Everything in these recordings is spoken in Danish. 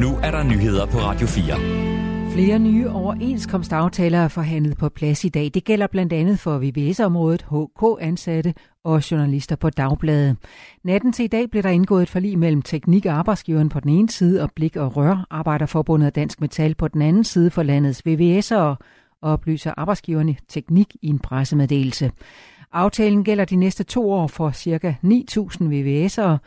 Nu er der nyheder på Radio 4. Flere nye overenskomstaftaler er forhandlet på plads i dag. Det gælder blandt andet for VVS-området, HK-ansatte og journalister på Dagbladet. Natten til i dag blev der indgået et forlig mellem Teknik- og Arbejdsgiveren på den ene side og Blik- og Rør, Arbejderforbundet og Dansk Metal på den anden side for landets VVS'ere, oplyser arbejdsgiverne Teknik i en pressemeddelelse. Aftalen gælder de næste to år for ca. 9.000 VVS'ere,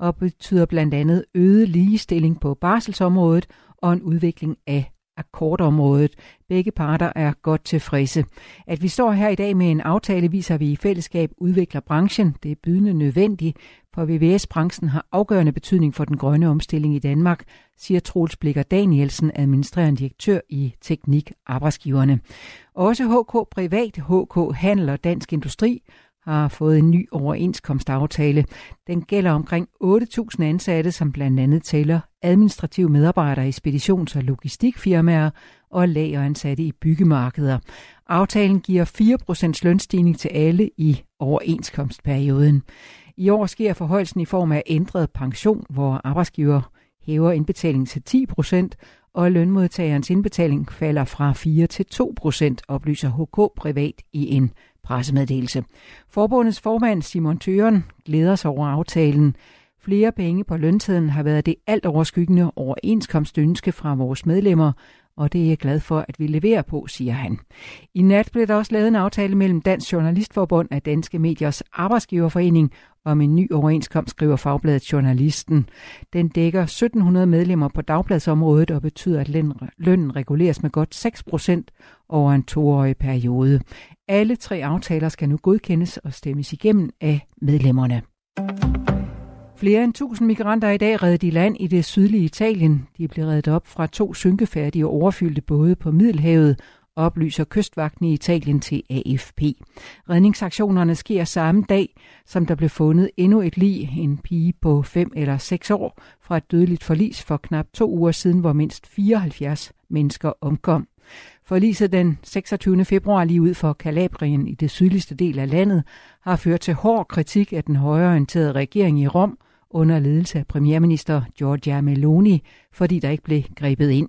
og betyder blandt andet øget ligestilling på barselsområdet og en udvikling af akkordområdet. Begge parter er godt tilfredse. At vi står her i dag med en aftale, viser at vi i fællesskab udvikler branchen. Det er bydende nødvendigt, for VVS-branchen har afgørende betydning for den grønne omstilling i Danmark, siger Troels Blikker Danielsen, administrerende direktør i Teknik Arbejdsgiverne. Også HK Privat, HK Handel og Dansk Industri har fået en ny overenskomstaftale. Den gælder omkring 8.000 ansatte, som blandt andet tæller administrative medarbejdere i speditions- og logistikfirmaer og lageransatte i byggemarkeder. Aftalen giver 4% lønstigning til alle i overenskomstperioden. I år sker forhøjelsen i form af ændret pension, hvor arbejdsgiver hæver indbetalingen til 10% og lønmodtagerens indbetaling falder fra 4 til 2% oplyser HK Privat i en pressemeddelelse. Forbundets formand Simon Tøren glæder sig over aftalen. Flere penge på løntiden har været det alt overskyggende overenskomstønske fra vores medlemmer, og det er jeg glad for, at vi leverer på, siger han. I nat blev der også lavet en aftale mellem Dansk Journalistforbund af Danske Mediers Arbejdsgiverforening om en ny overenskomst, skriver Fagbladet Journalisten. Den dækker 1700 medlemmer på dagbladsområdet og betyder, at lønnen reguleres med godt 6 procent over en toårig periode. Alle tre aftaler skal nu godkendes og stemmes igennem af medlemmerne. Flere end 1000 migranter er i dag reddet i land i det sydlige Italien. De blev reddet op fra to synkefærdige og overfyldte både på Middelhavet, oplyser kystvagten i Italien til AFP. Redningsaktionerne sker samme dag, som der blev fundet endnu et lig, en pige på 5 eller 6 år, fra et dødeligt forlis for knap to uger siden, hvor mindst 74 mennesker omkom. Forliset den 26. februar lige ud for Kalabrien i det sydligste del af landet har ført til hård kritik af den højreorienterede regering i Rom under ledelse af premierminister Giorgia Meloni, fordi der ikke blev grebet ind.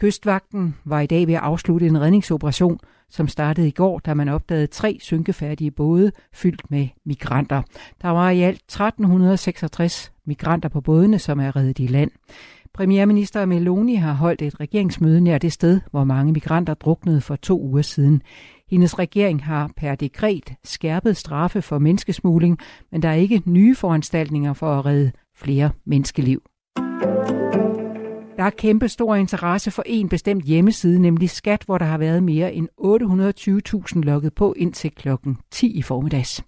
Kystvagten var i dag ved at afslutte en redningsoperation, som startede i går, da man opdagede tre synkefærdige både fyldt med migranter. Der var i alt 1366 migranter på bådene, som er reddet i land. Premierminister Meloni har holdt et regeringsmøde nær det sted, hvor mange migranter druknede for to uger siden. Hendes regering har per dekret skærpet straffe for menneskesmugling, men der er ikke nye foranstaltninger for at redde flere menneskeliv. Der er kæmpe stor interesse for en bestemt hjemmeside, nemlig Skat, hvor der har været mere end 820.000 logget på indtil klokken 10 i formiddags.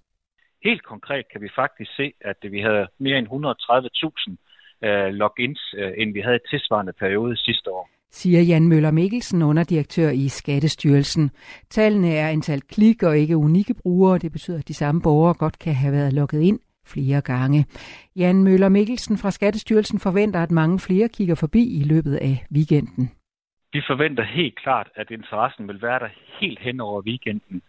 Helt konkret kan vi faktisk se, at vi havde mere end 130.000 øh, logins, øh, end vi havde i tilsvarende periode sidste år. Siger Jan Møller Mikkelsen, underdirektør i Skattestyrelsen. Tallene er antal klik og ikke unikke brugere. Det betyder, at de samme borgere godt kan have været logget ind flere gange. Jan Møller Mikkelsen fra Skattestyrelsen forventer, at mange flere kigger forbi i løbet af weekenden. Vi forventer helt klart, at interessen vil være der helt hen over weekenden.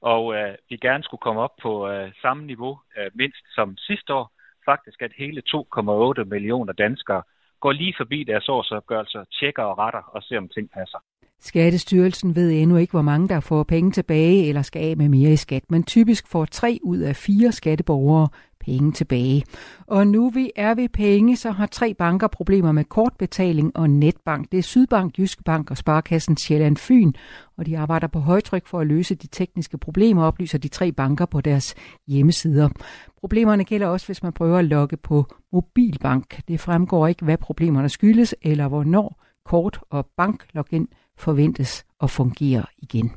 Og øh, vi gerne skulle komme op på øh, samme niveau øh, mindst som sidste år, faktisk, at hele 2,8 millioner danskere går lige forbi deres årsopgørelser, tjekker og retter og ser, om ting passer. Skattestyrelsen ved endnu ikke, hvor mange der får penge tilbage eller skal af med mere i skat, men typisk får tre ud af fire skatteborgere penge tilbage. Og nu vi er ved penge, så har tre banker problemer med kortbetaling og netbank. Det er Sydbank, Jyske Bank og Sparkassen Sjælland Fyn, og de arbejder på højtryk for at løse de tekniske problemer, oplyser de tre banker på deres hjemmesider. Problemerne gælder også, hvis man prøver at logge på mobilbank. Det fremgår ikke, hvad problemerne skyldes, eller hvornår kort- og banklogin forventes at fungere igen.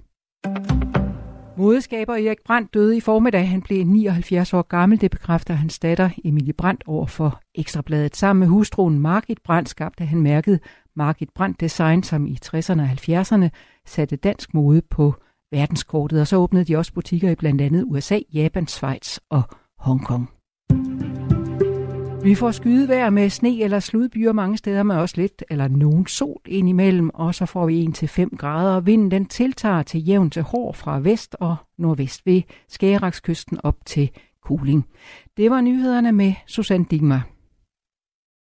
Modeskaber Erik Brandt døde i formiddag. Han blev 79 år gammel. Det bekræfter hans datter Emilie Brandt over for Ekstrabladet. Sammen med hustruen Margit Brandt skabte han mærket Margit Brandt Design, som i 60'erne og 70'erne satte dansk mode på verdenskortet. Og så åbnede de også butikker i blandt andet USA, Japan, Schweiz og Hongkong. Vi får skydevejr med sne eller sludbyer mange steder med også lidt eller nogen sol indimellem, og så får vi 1-5 grader. Vinden den tiltager til jævn til hård fra vest og nordvest ved Skærakskysten op til Kuling. Det var nyhederne med Susanne Digmar.